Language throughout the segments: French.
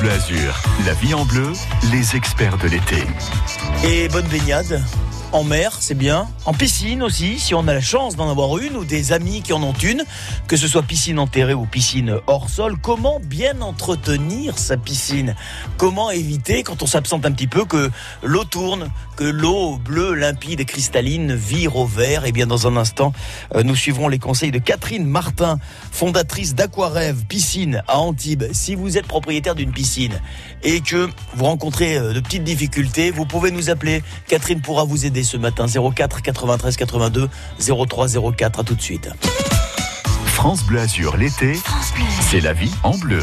Bleu Azur, la vie en bleu, les experts de l'été. Et bonne baignade en mer, c'est bien. En piscine aussi, si on a la chance d'en avoir une ou des amis qui en ont une, que ce soit piscine enterrée ou piscine hors sol. Comment bien entretenir sa piscine? Comment éviter, quand on s'absente un petit peu, que l'eau tourne, que l'eau bleue, limpide et cristalline vire au vert Et bien, dans un instant, euh, nous suivrons les conseils de Catherine Martin, fondatrice d'Aquarêve Piscine à Antibes. Si vous êtes propriétaire d'une piscine et que vous rencontrez euh, de petites difficultés, vous pouvez nous appeler. Catherine pourra vous aider ce matin 04 93 82 03 04. À tout de suite. France Bleu Azur l'été, c'est la vie en bleu.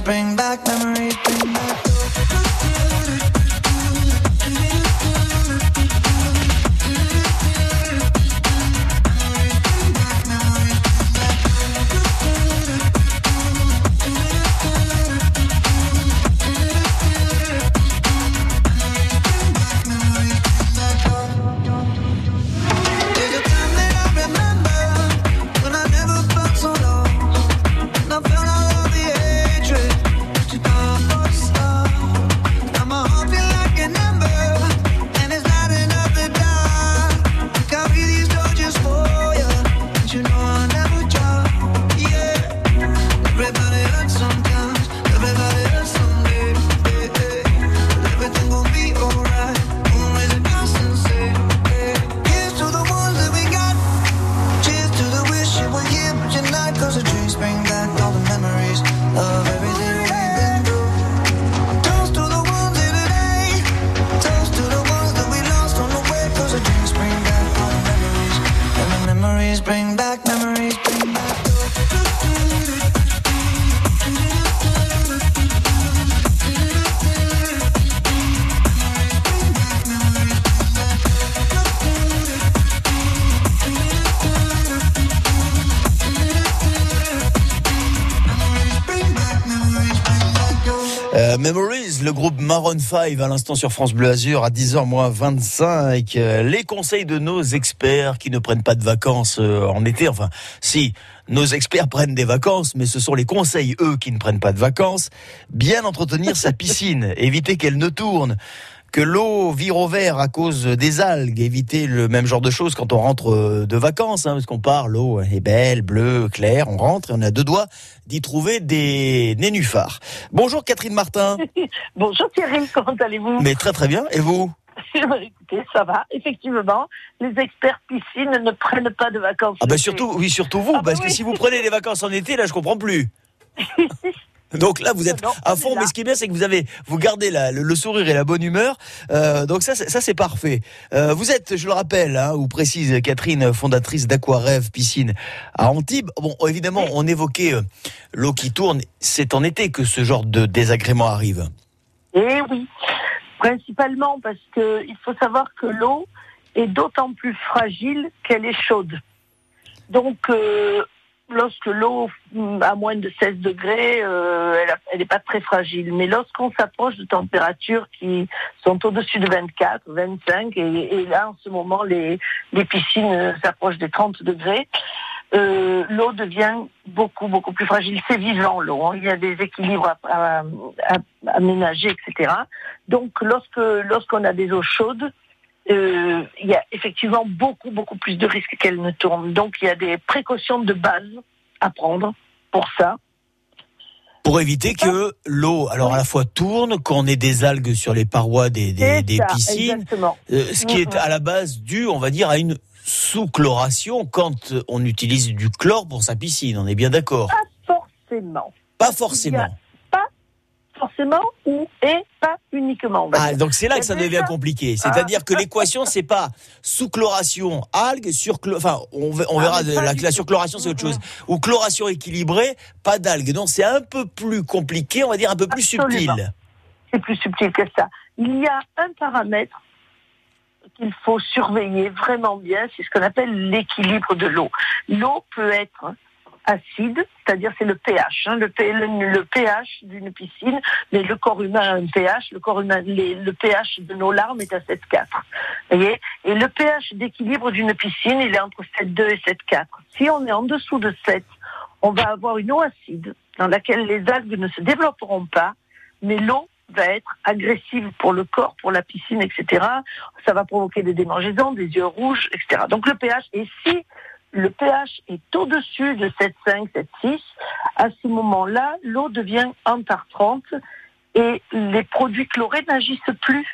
Bring back, memories Maroon 5 à l'instant sur France Bleu Azur à 10h moins 25. Euh, les conseils de nos experts qui ne prennent pas de vacances euh, en été. Enfin, si, nos experts prennent des vacances, mais ce sont les conseils, eux, qui ne prennent pas de vacances. Bien entretenir sa piscine, éviter qu'elle ne tourne. Que l'eau vire au vert à cause des algues, éviter le même genre de choses quand on rentre euh, de vacances, hein, parce qu'on part, l'eau est belle, bleue, claire, on rentre et on a deux doigts d'y trouver des nénuphars. Bonjour Catherine Martin. Bonjour Thierry, comment allez-vous? Mais très très bien. Et vous? Écoutez, ça va. Effectivement, les experts piscine ne prennent pas de vacances. Ah bah surtout, oui surtout vous, Ah bah parce que si vous prenez des vacances en été, là je comprends plus. Donc là, vous êtes Non, à fond, mais ce qui est bien, c'est que vous avez, vous gardez la- le, le sourire et la bonne humeur. Euh, donc ça, c'est- ça c'est parfait. Euh, vous êtes, je le rappelle, hein, ou précise Catherine, fondatrice d'Aquarêve Piscine à Antibes. Bon, évidemment, on évoquait euh, l'eau qui tourne. C'est en été que ce genre de désagrément arrive. Eh oui, principalement parce que il faut savoir que l'eau est d'autant plus fragile qu'elle est chaude. Donc, euh, lorsque l'eau mm, a moins de 16 degrés, euh, elle n'est pas très fragile. Mais lorsqu'on s'approche de températures qui sont au-dessus de 24, 25, et, et là, en ce moment, les, les piscines euh, s'approchent des 30 degrés, euh, l'eau devient beaucoup, beaucoup plus fragile. C'est vivant, l'eau. hein. Il y a des équilibres à, à, à- à ménager, etc. Donc, lorsque lorsqu'on a des eaux chaudes, euh, il y a effectivement beaucoup, beaucoup plus de risques qu'elle ne tourne. Donc, il y a des précautions de base à prendre pour ça. Pour éviter que l'eau, alors à la fois tourne, qu'on ait des algues sur les parois des, des, C'est des ça, piscines, euh, ce qui est à la base dû, on va dire, à une sous-chloration quand on utilise du chlore pour sa piscine. On est bien d'accord? Forcément. Pas forcément. Forcément ou et pas uniquement. Ah, donc c'est là que ça devient compliqué. C'est-à-dire que l'équation, c'est pas sous-chloration, algues, sur enfin, on, on Ah, verra, la, la surchloration, c'est autre chose. Ou chloration équilibrée, pas d'algues. Non, c'est un peu plus compliqué, on va dire un peu plus Absolument. subtil. c'est plus subtil que ça. Il y a un paramètre qu'il faut surveiller vraiment bien, c'est ce qu'on appelle l'équilibre de l'eau. L'eau peut être acide, c'est-à-dire c'est le pH, hein, le, le- le pH d'une piscine, mais le corps humain a un pH, le corps humain, le pH de nos larmes est à 7,4. Voyez? Et le pH d'équilibre d'une piscine, il est entre 7,2 et 7,4. Si on est en dessous de 7, on va avoir une eau acide dans laquelle les algues ne se développeront pas, mais l'eau va être agressive pour le corps, pour la piscine, etc. Ça va provoquer des démangeaisons, des yeux rouges, etc. Donc le pH, et si le pH est au-dessus de 7,5, 7,6, à ce moment-là, l'eau devient antartrante et les produits chlorés n'agissent plus.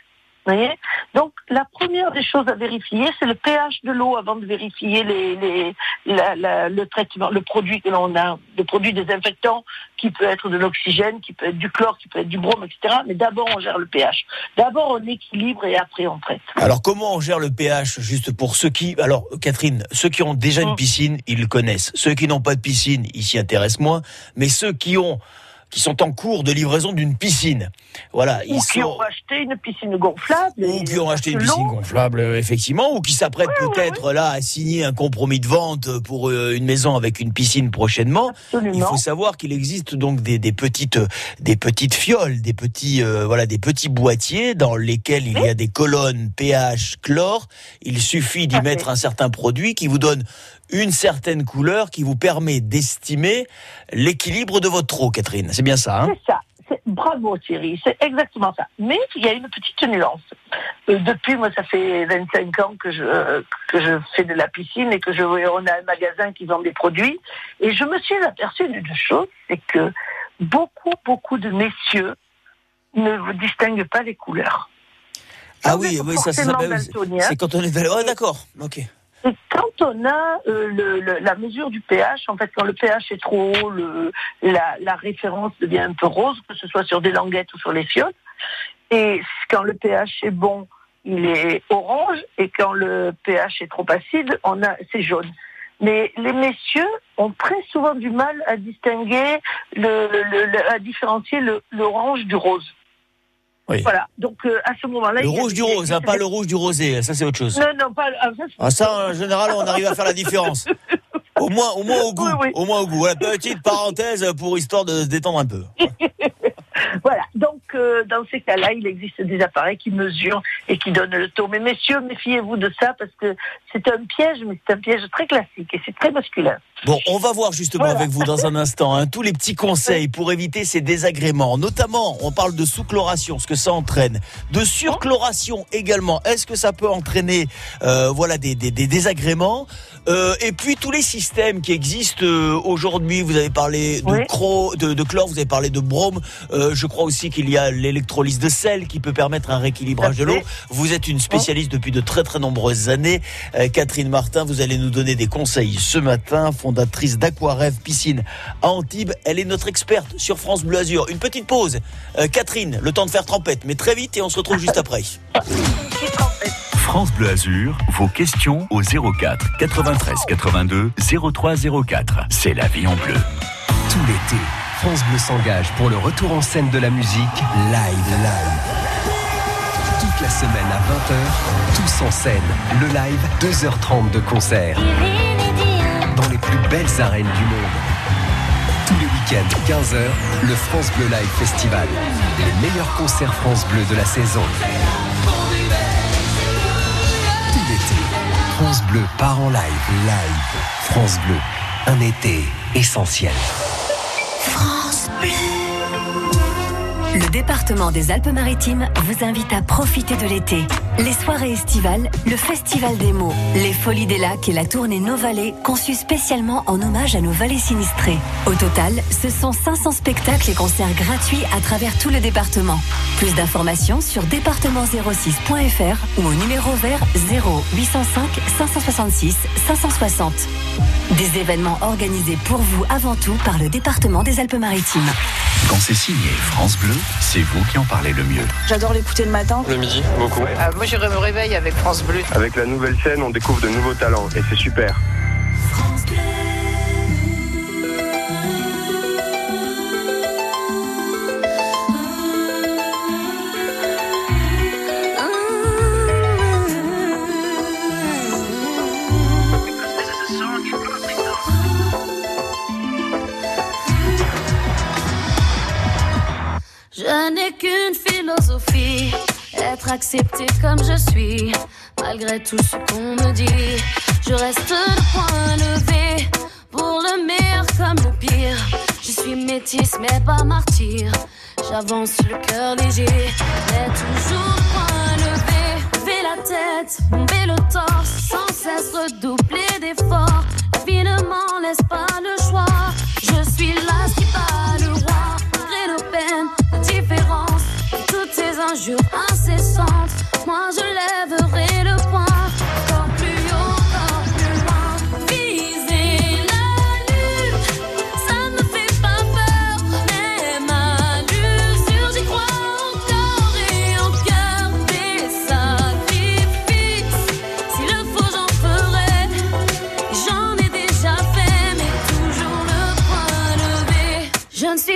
Vous voyez Donc la première des choses à vérifier, c'est le pH de l'eau avant de vérifier les, les, la- la- le traitement, le produit que l'on a, le produit désinfectant qui peut être de l'oxygène, qui peut être du chlore, qui peut être du brome, etc. Mais d'abord on gère le pH. D'abord on équilibre et après on traite. Alors comment on gère le pH juste pour ceux qui alors Catherine, ceux qui ont déjà une Mm. piscine, ils le connaissent. Ceux qui n'ont pas de piscine, ils s'y intéressent moins, mais ceux qui ont qui sont en cours de livraison d'une piscine. Voilà, Ou ils qui sont ont acheté une piscine gonflable. ou qui ont acheté une que piscine gonflable, euh, effectivement, ou qui s'apprêtent Oui, oui, peut-être là à signer un compromis de vente pour euh, une maison avec une piscine prochainement. Il Absolument. faut savoir qu'il existe donc des, des petites euh, des petites fioles, des petits euh, voilà des petits boîtiers dans lesquels il y a des colonnes pH chlore. Il suffit d'y mettre un certain produit qui vous donne une certaine couleur qui vous permet d'estimer l'équilibre de votre eau, Catherine. C'est bien ça, hein C'est ça. Bravo Thierry, c'est exactement ça. Mais il y a une petite nuance. Euh, depuis, moi, ça fait 25 ans que je, que je fais de la piscine et que je, on a un magasin qui vend des produits. Et je me suis aperçue d'une chose, c'est que beaucoup, beaucoup de messieurs ne distinguent pas les couleurs. Ah oui, oui, ça, ça forcément s'appelle. C'est quand on est. Oh, d'accord. Ok. Et quand on a euh, le- le- la mesure du pH, en fait, quand le pH est trop haut, le- la, la référence devient un peu rose, que ce soit sur des languettes ou sur les fioles. Et quand le pH est bon, il est orange, et quand le pH est trop acide, on a c'est jaune. Mais les messieurs ont très souvent du mal à distinguer, à différencier l'orange du rose. Oui. Voilà. Donc euh, à ce moment-là, Le a rouge du rose, hein, des- pas le rouge du rosé. Ça, c'est autre chose. Non, non, pas. ah, ça, Ah, ça, en général, on arrive à faire la différence. Au moins, au moins au goût. Oui, oui. Au moins au goût. Voilà, petite parenthèse pour histoire de se détendre un peu. Voilà. Donc, euh, dans ces cas-là, il existe des appareils qui mesurent et qui donnent le taux. Mais messieurs, méfiez-vous de ça parce que c'est un piège, mais c'est un piège très classique et c'est très masculin. Bon, on va voir justement Voilà. avec vous dans un instant hein, tous les petits conseils pour éviter ces désagréments. Notamment, on parle de sous-chloration, ce que ça entraîne, de surchloration également. Est-ce que ça peut entraîner, euh, voilà, des, des, des désagréments? Euh, Et puis tous les systèmes qui existent aujourd'hui. Vous avez parlé de, Oui. cro- de, de chlore, vous avez parlé de brome. Euh, je crois aussi qu'il y a l'électrolyse de sel qui peut permettre un rééquilibrage de l'eau. Vous êtes une spécialiste depuis de très très nombreuses années. Euh, Catherine Martin, vous allez nous donner des conseils ce matin, fondatrice d'Aquarêve Piscine à Antibes. Elle est notre experte sur France Bleu Azur. Une petite pause. Euh, Catherine, le temps de faire trempette, mais très vite et on se retrouve juste après. France Bleu Azur, vos questions au 04 93 82 03 04. C'est la vie en bleu. Tout l'été, France Bleu s'engage pour le retour en scène de la musique live. Live. Toute la semaine à 20h, tous en scène. Le live, 2h30 de concert. Dans les plus belles arènes du monde. Tous les week-ends, 15h, le France Bleu Live Festival. Les meilleurs concerts France Bleu de la saison. Tout l'été, France Bleu part en live. Live. France Bleu, un été essentiel. France Bleu. Le département des Alpes-Maritimes vous invite à profiter de l'été. Les soirées estivales, le festival des mots, les folies des lacs et la tournée Nos Vallées conçue spécialement en hommage à nos vallées sinistrées. Au total, ce sont 500 spectacles et concerts gratuits à travers tout le département. Plus d'informations sur département06.fr ou au numéro vert 0 805 566 560. Des événements organisés pour vous avant tout par le département des Alpes-Maritimes. Quand c'est signé France Bleu, c'est vous qui en parlez le mieux. J'adore l'écouter le matin. Le midi, beaucoup. Euh, moi, je me réveille avec France Bleu. Avec la nouvelle scène, on découvre de nouveaux talents et c'est super. Je accepté comme je suis, malgré tout ce qu'on me dit. Je reste le point levé, pour le meilleur comme le pire. Je suis métisse mais pas martyr, j'avance le cœur léger, mais toujours point levé. Lever la tête,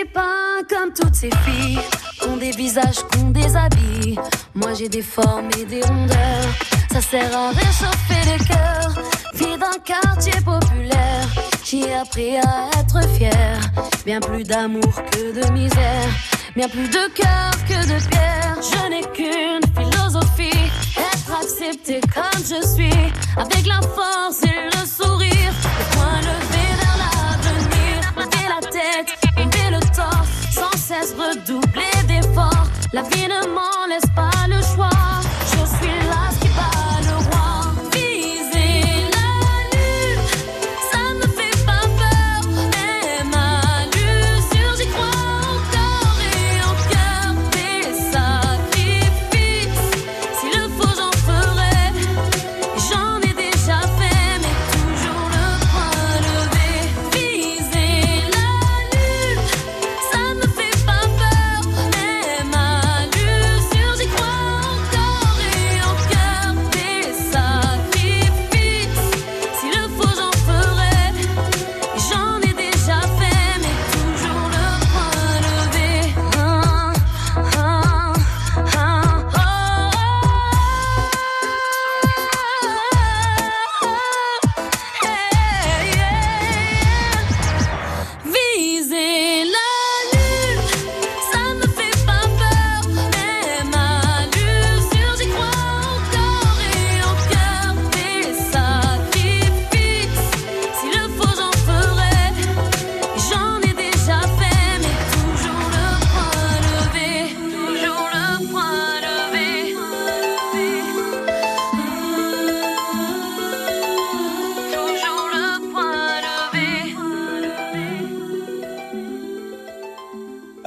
pas comme toutes ces filles, qui ont des visages, qui ont des habits. Moi j'ai des formes et des rondeurs, ça sert à réchauffer les cœurs. Fille d'un quartier populaire, j'ai appris à être fière. Bien plus d'amour que de misère, bien plus de cœur que de pierre. Je n'ai qu'une philosophie, être accepté comme je suis, avec la force et le sourire. Redoubler d'efforts. La vie ne m'en laisse pas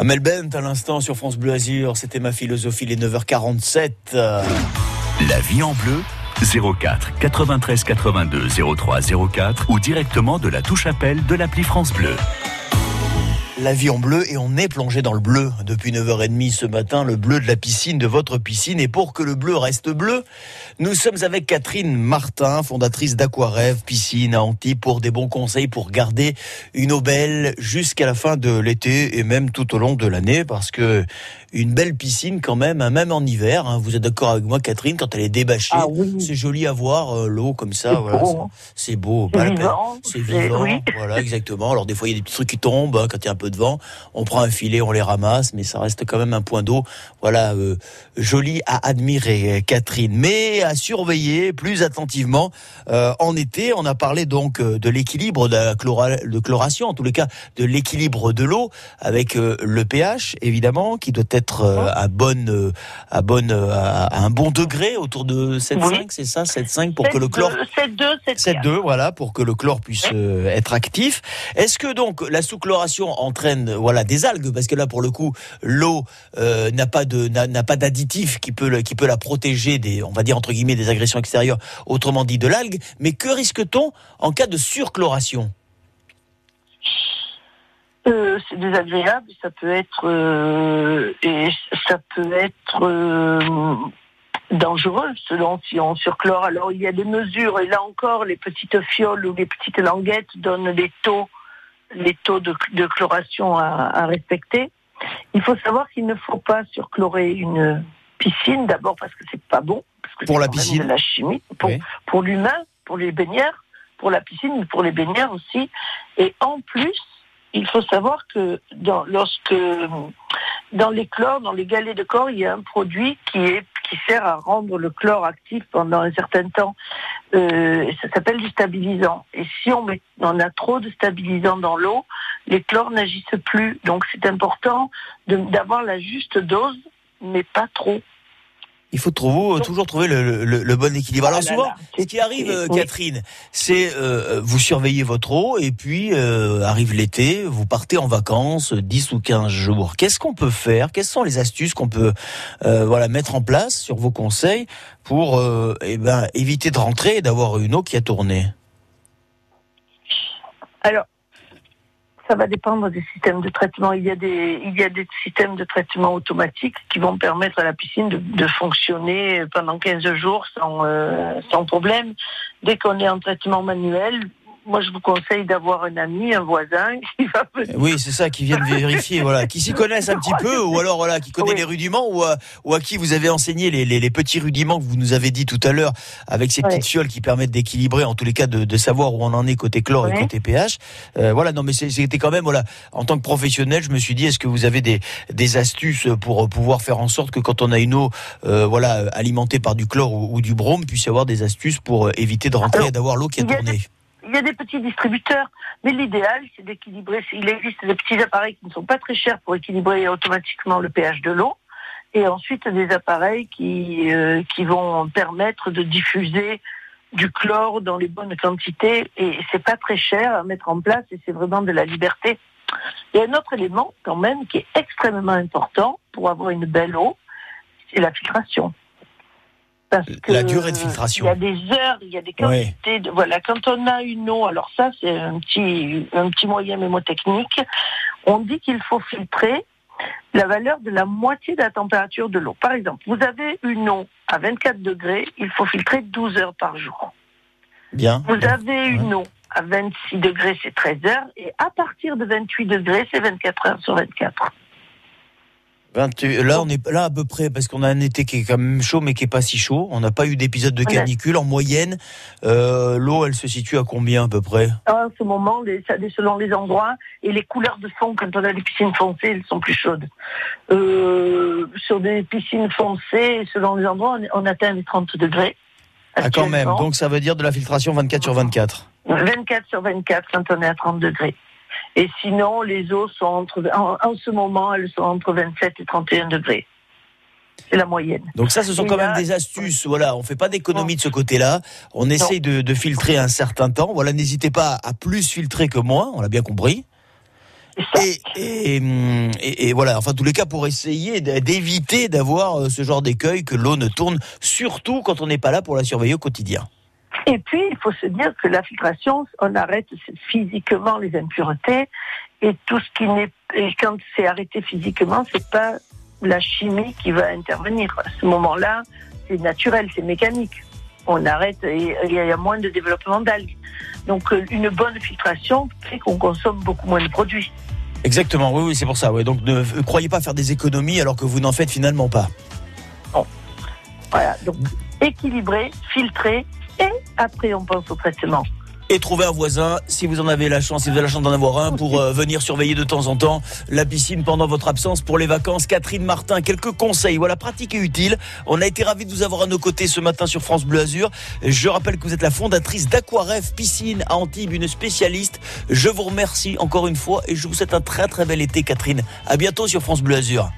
Amel Bent à l'instant sur France Bleu Azur, c'était ma philosophie, les 9h47. Euh, La vie en bleu 04 93 82 03 04 ou directement de la touche appel de l'appli France Bleu. La vie en bleu et on est plongé dans le bleu depuis 9h30 ce matin, le bleu de la piscine, de votre piscine. Et pour que le bleu reste bleu, nous sommes avec Catherine Martin, fondatrice d'Aquarêve Piscine à Antibes, pour des bons conseils pour garder une eau belle jusqu'à la fin de l'été et même tout au long de l'année parce que une belle piscine quand même, hein, même en hiver. hein. vous êtes d'accord avec moi, Catherine, quand elle est débâchée, Ah oui. c'est joli à voir euh, l'eau comme ça. C'est voilà, beau, c'est- vivant, C'est vivant, oui. voilà exactement. Alors des fois il y a des petits trucs qui tombent hein, quand il y a un peu de vent, on prend un filet, on les ramasse, mais ça reste quand même un point d'eau, voilà, euh, joli à admirer, Catherine. Mais à surveiller plus attentivement euh, en été. On a parlé donc de l'équilibre de la chlora- de chloration, en tous les cas de l'équilibre de l'eau, avec le pH évidemment, qui doit être euh, à bonne, euh, à bonne, euh, à à un bon degré, autour de 7,5, Oui. c'est ça, 7,5 pour que le chlore 7-2, 7 7,2, voilà, pour que le chlore puisse être actif. Est-ce que donc la sous-chloration entraîne voilà des algues? Parce que là pour le coup l'eau euh, n'a pas de n'a pas d'additif qui peut qui peut la protéger des on va dire entre guillemets des agressions extérieures, autrement dit de l'algue. Mais que risque-t-on en cas de surchloration? Euh, c'est désagréable, ça peut être euh, et ça peut être euh, dangereux selon si on surchlore. Alors il y a des mesures et là encore les petites fioles ou les petites languettes donnent les taux les taux de, de chloration à, à respecter. Il faut savoir qu'il ne faut pas surchlorer une piscine d'abord parce que c'est pas bon parce que Pour c'est la piscine de la chimie pour, Oui. pour l'humain, pour les baignères, pour la piscine, mais pour les baignères aussi. Et en plus, il faut savoir que dans, lorsque dans les chlores, dans les galets de corps, il y a un produit qui sert à rendre le chlore actif pendant un certain temps. Euh, ça s'appelle du stabilisant. Et si on, met, on a trop de stabilisant dans l'eau, les chlores n'agissent plus. Donc c'est important d'avoir la juste dose, mais pas trop. Il faut trouver, toujours trouver le, le- le bon équilibre. Alors Ah là souvent, là, ce qui arrive, euh, oui. Catherine, c'est euh, vous surveillez votre eau et puis euh, arrive l'été, vous partez en vacances euh, 10 ou 15 jours. Qu'est-ce qu'on peut faire? Quelles sont les astuces qu'on peut euh, voilà mettre en place sur vos conseils pour euh, eh ben, éviter de rentrer et d'avoir une eau qui a tourné? Alors, ça va dépendre des systèmes de traitement. Il y a des, il y a des systèmes de traitement automatiques qui vont permettre à la piscine de, fonctionner pendant 15 jours sans, euh, sans problème. Dès qu'on est en traitement manuel, moi je vous conseille d'avoir un ami, un voisin qui va venir. Oui, c'est ça, qui viennent vérifier, voilà, qui s'y connaissent un petit peu, ou alors voilà, qui connaît Oui. les rudiments, ou à, ou à qui vous avez enseigné les, les, les petits rudiments que vous nous avez dit tout à l'heure, avec ces Oui. petites fioles qui permettent d'équilibrer, en tous les cas, de, de savoir où on en est côté chlore et côté pH. Euh, voilà, non, mais c'était quand même, voilà, en tant que professionnel, je me suis dit, est-ce que vous avez des, des astuces pour pouvoir faire en sorte que quand on a une eau, euh, voilà, alimentée par du chlore ou, ou du brome, puisse y avoir des astuces pour euh, éviter de rentrer Alors, et d'avoir l'eau qui a tourné. Il y a des petits distributeurs, mais l'idéal, c'est d'équilibrer. Il existe des petits appareils qui ne sont pas très chers pour équilibrer automatiquement le pH de l'eau, et ensuite des appareils qui, euh, qui vont permettre de diffuser du chlore dans les bonnes quantités, et c'est pas très cher à mettre en place, et c'est vraiment de la liberté. Il y a un autre élément, quand même, qui est extrêmement important pour avoir une belle eau, c'est la filtration. Parce que La durée de filtration. Il y a des heures, il y a des Ouais. quantités. De, voilà, quand on a une eau, alors ça c'est un petit, un petit moyen mémotechnique. On dit qu'il faut filtrer la valeur de la moitié de la température de l'eau. Par exemple, vous avez une eau à 24 degrés, il faut filtrer 12 heures par jour. Bien. Vous avez une eau à 26 degrés, c'est 13 heures, et à partir de 28 degrés, c'est 24 heures sur 24. 28 là, on est là à peu près parce qu'on a un été qui est quand même chaud, mais qui est pas si chaud. On n'a pas eu d'épisode de canicule. En moyenne, euh, l'eau, elle se situe à combien à peu près? En ce moment, les, selon les endroits et les couleurs de fond, quand on a des piscines foncées, elles sont plus chaudes. Euh, sur des piscines foncées, selon les endroits, on, atteint les 30 degrés. Ah, quand même. Donc, ça veut dire de la filtration 24 sur 24. 24 sur 24 quand on est à 30 degrés. Et sinon, les eaux sont entre, en, en ce moment, elles sont entre 27 et 31 degrés. C'est la moyenne. Donc ça, ce sont Et quand là- même des astuces. Voilà, on fait pas d'économie de ce côté-là. On essaye de, de filtrer un certain temps. Voilà, n'hésitez pas à plus filtrer que moi. On l'a bien compris. Et, et, hum, et- et voilà, enfin, tous les cas, pour essayer d'éviter d'avoir euh, ce genre d'écueil, que l'eau ne tourne, surtout quand on n'est pas là pour la surveiller au quotidien. Et puis, il faut se dire que la filtration, on arrête physiquement les impuretés et tout ce qui n'est, quand c'est arrêté physiquement, c'est pas la chimie qui va intervenir. À ce moment-là, c'est naturel, c'est mécanique. On arrête et il y a moins de développement d'algues. Donc, euh, une bonne filtration fait qu'on consomme beaucoup moins de produits. Exactement, oui, oui, c'est pour ça. Donc ne euh, croyez pas faire des économies alors que vous n'en faites finalement pas. Voilà. Donc, équilibrer, filtrer et après, on pense au traitement. et trouver un voisin si vous en avez la chance, si vous avez la chance d'en avoir un pour euh, venir surveiller de temps en temps la piscine pendant votre absence pour les vacances. Catherine Martin, quelques conseils, voilà, pratiques et utiles. On a été ravis de vous avoir à nos côtés ce matin sur France Bleu Azur. Je rappelle que vous êtes la fondatrice d'Aquaref Piscine à Antibes, une spécialiste. Je vous remercie encore une fois et je vous souhaite un très très bel été, Catherine. À bientôt sur France Bleu Azur.